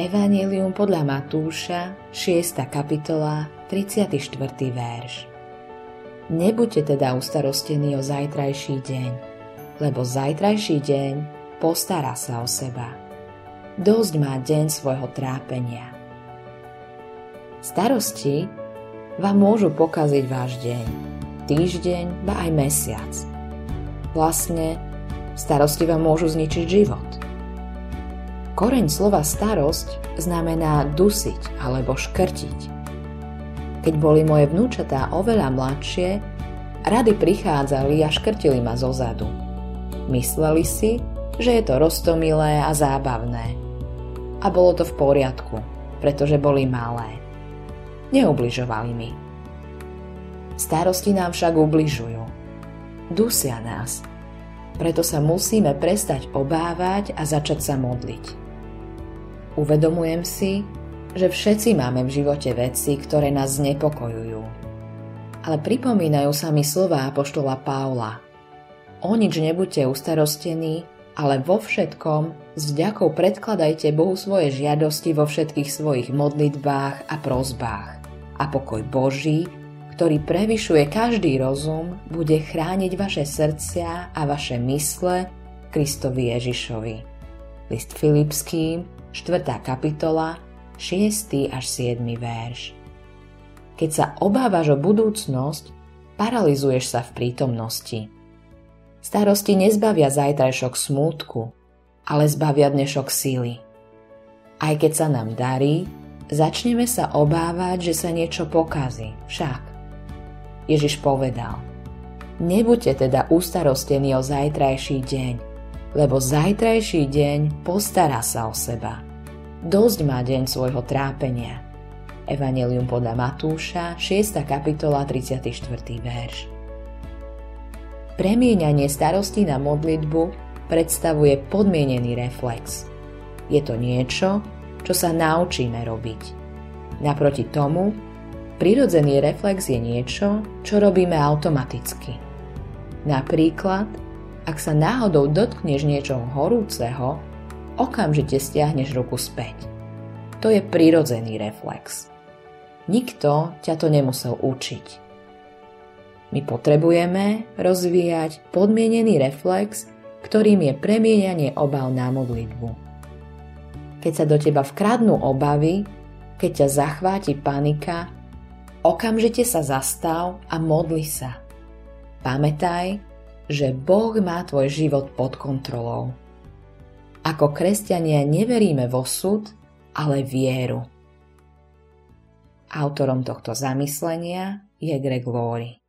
Evangelium podľa Matúša, 6. kapitola, 34. verš. Nebuďte teda ustarostení o zajtrajší deň, lebo zajtrajší deň postará sa o seba. Dosť má deň svojho trápenia. Starosti vám môžu pokaziť váš deň, týždeň, ba aj mesiac. Vlastne, starosti vám môžu zničiť život. Koreň slova starosť znamená dusiť alebo škrtiť. Keď boli moje vnúčatá oveľa mladšie, rady prichádzali a škrtili ma zozadu. Mysleli si, že je to roztomilé a zábavné. A bolo to v poriadku, pretože boli malé. Neubližovali mi. Starosti nám však ubližujú. Dusia nás. Preto sa musíme prestať obávať a začať sa modliť. Uvedomujem si, že všetci máme v živote veci, ktoré nás znepokojujú. Ale pripomínajú sa mi slová apoštola Paula. O nič nebuďte ustarostení, ale vo všetkom s vďakou predkladajte Bohu svoje žiadosti vo všetkých svojich modlitbách a prozbách. A pokoj Boží, ktorý prevyšuje každý rozum, bude chrániť vaše srdcia a vaše mysle Kristovi Ježišovi. List Filipským, 4. kapitola, 6. až 7. verš. Keď sa obávaš o budúcnosť, paralizuješ sa v prítomnosti. Starosti nezbavia zajtrajšok smútku, ale zbavia dnešok síly. Aj keď sa nám darí, začneme sa obávať, že sa niečo pokazí. Však. Ježiš povedal, nebuďte teda ustarostení o zajtrajší deň, lebo zajtrajší deň postará sa o seba. Dosť má deň svojho trápenia. Evangelium podľa Matúša, 6. kapitola, 34. verš. Premieňanie starosti na modlitbu predstavuje podmienený reflex. Je to niečo, čo sa naučíme robiť. Naproti tomu, prirodzený reflex je niečo, čo robíme automaticky. Napríklad, ak sa náhodou dotkneš niečoho horúceho, okamžite stiahneš ruku späť. To je prirodzený reflex. Nikto ťa to nemusel učiť. My potrebujeme rozvíjať podmienený reflex, ktorým je premieňanie obav na modlitbu. Keď sa do teba vkradnú obavy, keď ťa zachváti panika, okamžite sa zastav a modli sa. Pamätaj, že Boh má tvoj život pod kontrolou. Ako kresťania neveríme vo súd, ale vieru. Autorom tohto zamyslenia je Greg Laurie.